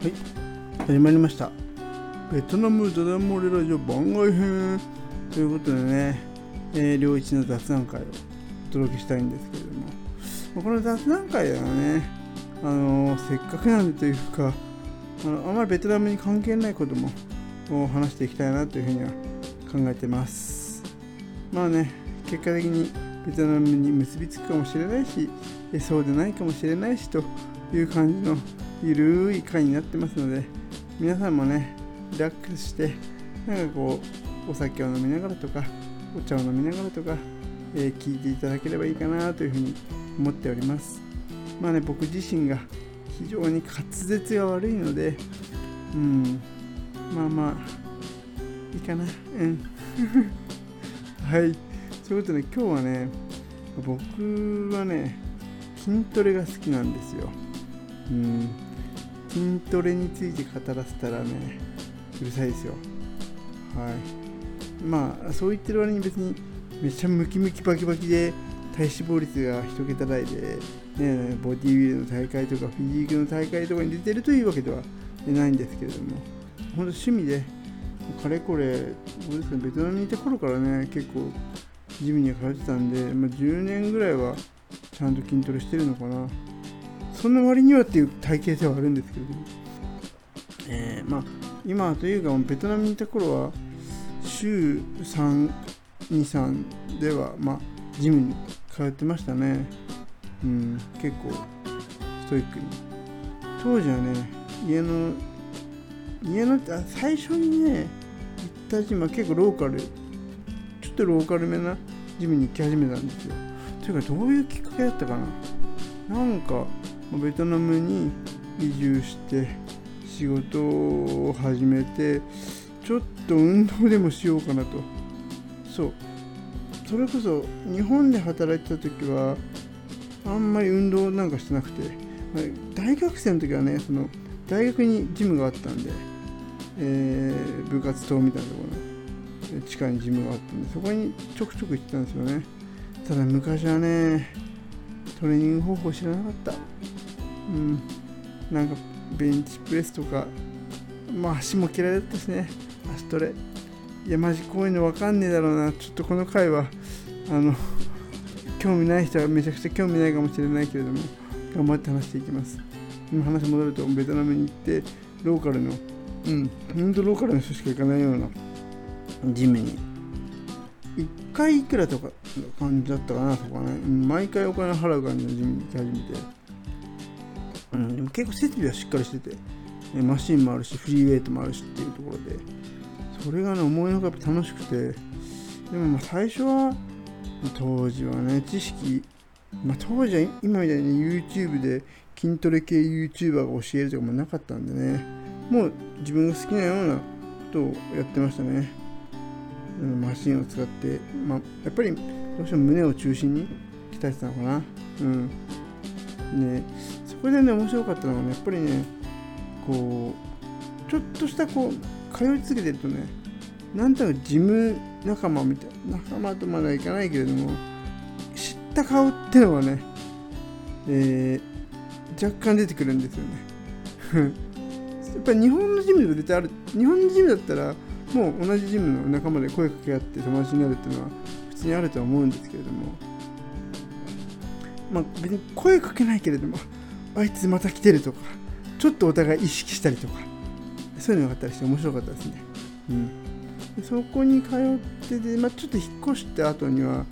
はい。始まりました。ベトナムダダ漏れラジオ番外編。ということでね、えー、両一の雑談会をお届けしたいんですけれども。まこの雑談会ではねあのー、せっかくなんでというかあのあまりベトナムに関係ないことも話していきたいなというふうには考えてます。まあね結果的にベトナムに結びつくかもしれないしそうでないかもしれないしという感じのゆるい回になってますので皆さんもねリラックスしてなんかこうお酒を飲みながらとかお茶を飲みながらとか、えー、聞いていただければいいかなというふうに思っております。まあね僕自身が非常に滑舌が悪いのでうんまあまあいいかな。うん。はい。そういうことで今日はね僕はね筋トレが好きなんですよ。うん。筋トレについて語らせたらねうるさいですよ。はい。まあそう言ってる割に別にめっちゃムキムキバキバキで体脂肪率が1桁台で、ね、ボディービルの大会とかフィジークの大会とかに出てるというわけではないんですけれども。本当趣味でかれこれですかベトナムにいた頃からね結構ジムに通ってたんで、まあ、10年ぐらいはちゃんと筋トレしてるのかな。その割にはっていう体型ではあるんですけれども、えー、まあ今というかベトナムにいた頃は週323ではまあジムに通ってましたね。うん結構ストイックに。当時はね家の家の最初にね行ったジムは結構ローカルちょっとローカルめなジムに行き始めたんですよ。というかどういうきっかけだったかな。なんかベトナムに移住して仕事を始めてちょっと運動でもしようかなと。そう。それこそ日本で働いてた時はあんまり運動なんかしてなくて大学生の時はねその大学にジムがあったんで、えー、部活棟みたいなところの地下にジムがあったんでそこにちょくちょく行ってたんですよね。ただ昔はねトレーニング方法知らなかった。うん。なんかベンチプレスとかまあ足も嫌いだったしね。足トレ。いやマジこういうの分かんねえだろうな。ちょっとこの回はあの興味ない人はめちゃくちゃ興味ないかもしれないけれども頑張って話していきます。今話戻るとベトナムに行ってローカルのうん。ほんとローカルの人しか行かないようなジムに。1回いくらとか感じだったかなそこはね毎回お金払う感じのジムに行き始めて。うん、でも結構設備はしっかりしてて、マシンもあるし、フリーウェイトもあるしっていうところで、それがね、思いのほか楽しくて、でもまあ最初は、当時はね、知識、まあ、当時は今みたいに YouTube で筋トレ系 YouTuber が教えるとかもなかったんでね、もう自分が好きなようなことをやってましたね。マシンを使って、まあ、やっぱりどうしても胸を中心に鍛えてたのかな。うん。ね、こでね面白かったのはねやっぱりねこうちょっとしたこう通い続けてるとねなんとなくジム仲間みたいな仲間とまではいかないけれども知った顔っていうのはね、えー、若干出てくるんですよね やっぱり日本のジムでも絶対ある日本のジムだったらもう同じジムの仲間で声かけ合って友達になるっていうのは普通にあるとは思うんですけれどもまあ別に声かけないけれどもあいつまた来てるとかちょっとお互い意識したりとかそういうのがあったりして面白かったですね。うん、そこに通ってて、まあ、ちょっと引っ越した後には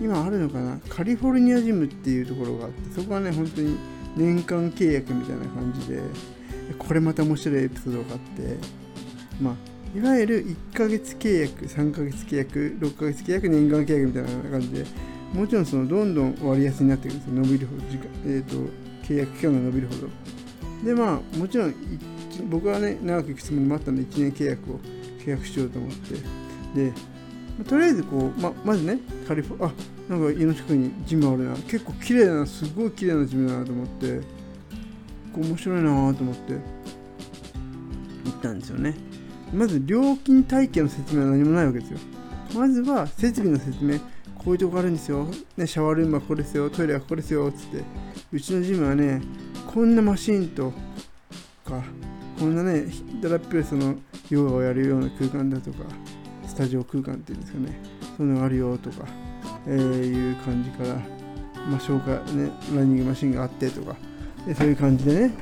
今あるのかなカリフォルニアジムっていうところがあってそこはね本当に年間契約みたいな感じでこれまた面白いエピソードがあってまあいわゆる1ヶ月契約3ヶ月契約6ヶ月契約年間契約みたいな感じでもちろんそのどんどん割安になっていくんですよ伸びるほど時間え、ー、と契約期間が延びるほど。で、まあ、もちろん、僕はね、長く行くつもりもあったんで、1年契約を契約しようと思って。で、とりあえずこう、ままずね、カリフォあなんか家の近くにジムあるな、結構綺麗な、すごい綺麗なジムだなと思って、こう面白いなと思って、行ったんですよね。まず料金体系の説明は何もないわけですよ。まずは設備の説明。こういうとこあるんですよ。ね、シャワールームはここですよ。トイレはここですよ。つって。うちのジムはね、こんなマシンとか、こんなねだらっぴらそのヨガをやるような空間だとかスタジオ空間っていうんですかねそういうのがあるよとか、えー、いう感じからまあ紹介ねランニングマシンがあってとかでそういう感じでね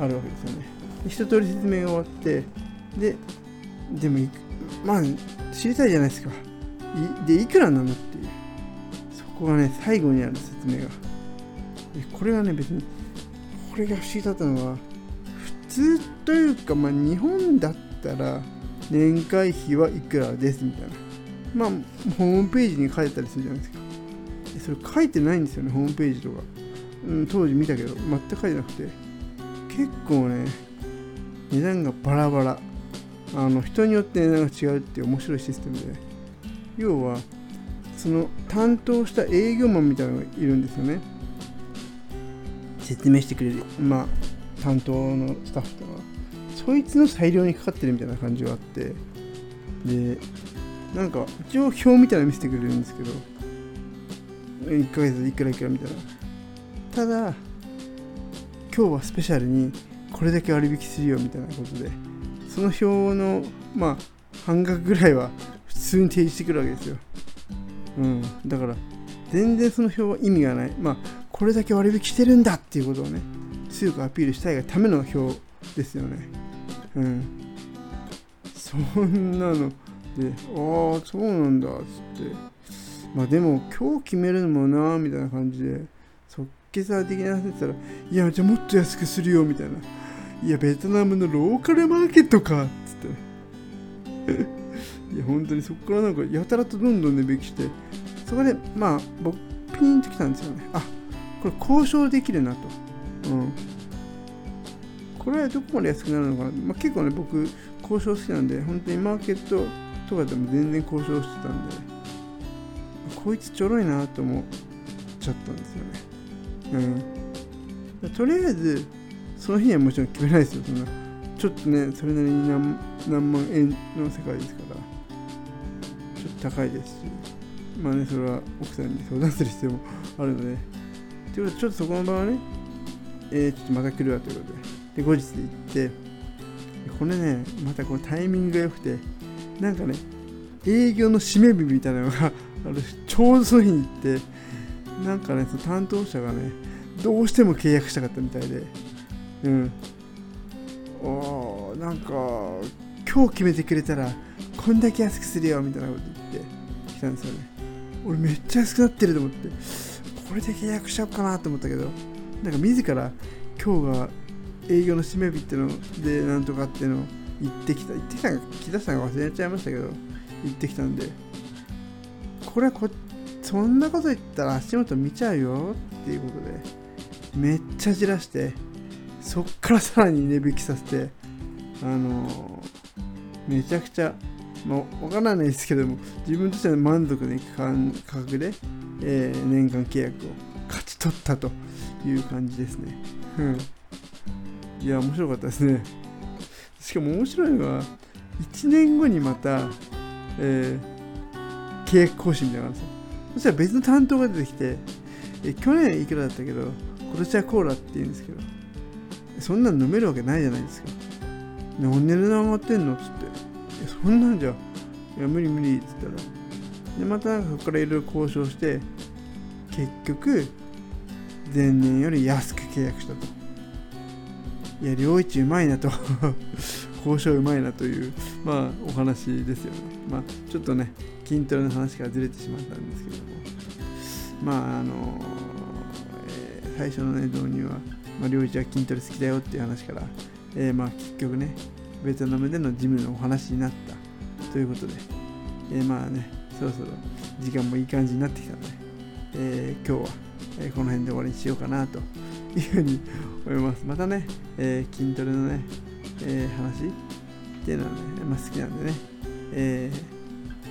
あるわけですよね一通り説明が終わってででもまあ知りたいじゃないですか。いでいくらなのっていう。そこがね最後にある説明が。これがね別にこれが不思議だったのは普通というかまあ日本だったら年会費はいくらですみたいな。まあホームページに書いてたりするじゃないですか。それ書いてないんですよねホームページとか、うん、当時見たけど全く書いてなくて。結構ね値段がバラバラ。あの人によって値段が違うっていう面白いシステムで要はその担当した営業マンみたいなのがいるんですよね。説明してくれる。まあ担当のスタッフとか。そいつの裁量にかかってるみたいな感じがあって。でなんか一応表みたいなの見せてくれるんですけど。1ヶ月いくらいくらみたいな。ただ今日はスペシャルにこれだけ割引するよみたいなことで。その表のまあ半額ぐらいは普通に提示してくるわけですよ。うん。だから全然その表は意味がない。まあこれだけ割引してるんだっていうことをね強くアピールしたいがための表ですよね。うん。そんなのでああそうなんだっつって。まあでも今日決めるのもなみたいな感じで即決的な話ってたらいやじゃあもっと安くするよみたいな。いやベトナムのローカルマーケットかっつって。いや本当にそこからなんかやたらとどんどん値引きして。そこでまあ僕ピンときたんですよね。あこれ交渉できるなと。うん。これはどこまで安くなるのかな、まあ、結構ね僕交渉好きなんで本当にマーケットとかでも全然交渉してたんで。こいつちょろいなと思っちゃったんですよね。うん。とりあえずその日にはもちろん決めないですよそんな。ちょっとねそれなりに何何万円の世界ですから。ちょっと高いですし。まあねそれは奥さんに相談する必要もあるので。ということでちょっとそこの場はねえー、ちょっとまた来るわということで。で後日行ってこれねまたこのタイミングが良くてなんかね営業の締め日みたいなのが あるちょうどその日に行ってなんかねその担当者がねどうしても契約したかったみたいで。うん。おなんか今日決めてくれたらこんだけ安くするよみたいなこと言ってきたんですよね。俺めっちゃ安くなってると思って。これで契約しちゃおうかなと思ったけどなんか自ら今日が営業の締め日ってのでなんとかっての言ってきた言ってきたのか木田さんが忘れちゃいましたけど言ってきたんで。これはこそんなこと言ったら足元見ちゃうよっていうことでめっちゃじらしてそっからさらに値引きさせてあのー、めちゃくちゃまあ、わからないですけども自分としては満足のいく価格で、えー、年間契約を勝ち取ったという感じですね。うんいや、面白かったですね。しかも面白いのは、1年後にまた、えー、契約更新みたいなのがあるんですよ。そしたら別の担当が出てきて、え去年いくらだったけど、今年はコーラって言うんですけど、そんなん飲めるわけないじゃないですか。なんで値段上がってんのっつって、そんなんじゃ、いや、無理無理っつったら、で、またそこからいろいろ交渉して、結局、前年より安く契約したと。いや両一うまいなと。交渉うまいなというまあお話ですよね。まあちょっとね筋トレの話からずれてしまったんですけども。まああの、えー、最初のね導入は、まあ、両一は筋トレ好きだよっていう話から、えー、まあ結局ねベトナムでのジムのお話になったということで、えー、まあねそろそろ時間もいい感じになってきたので、えー、今日は、えこの辺で終わりにしようかなというふうに思います。またね、えー、筋トレのね、え、話っていうのはね、まあ、好きなんでね、え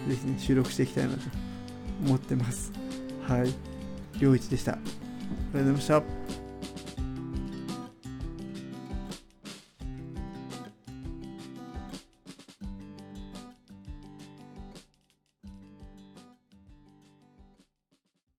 ー、ぜひね、収録していきたいなと思ってます。はい。良一でした。ありがとうございました。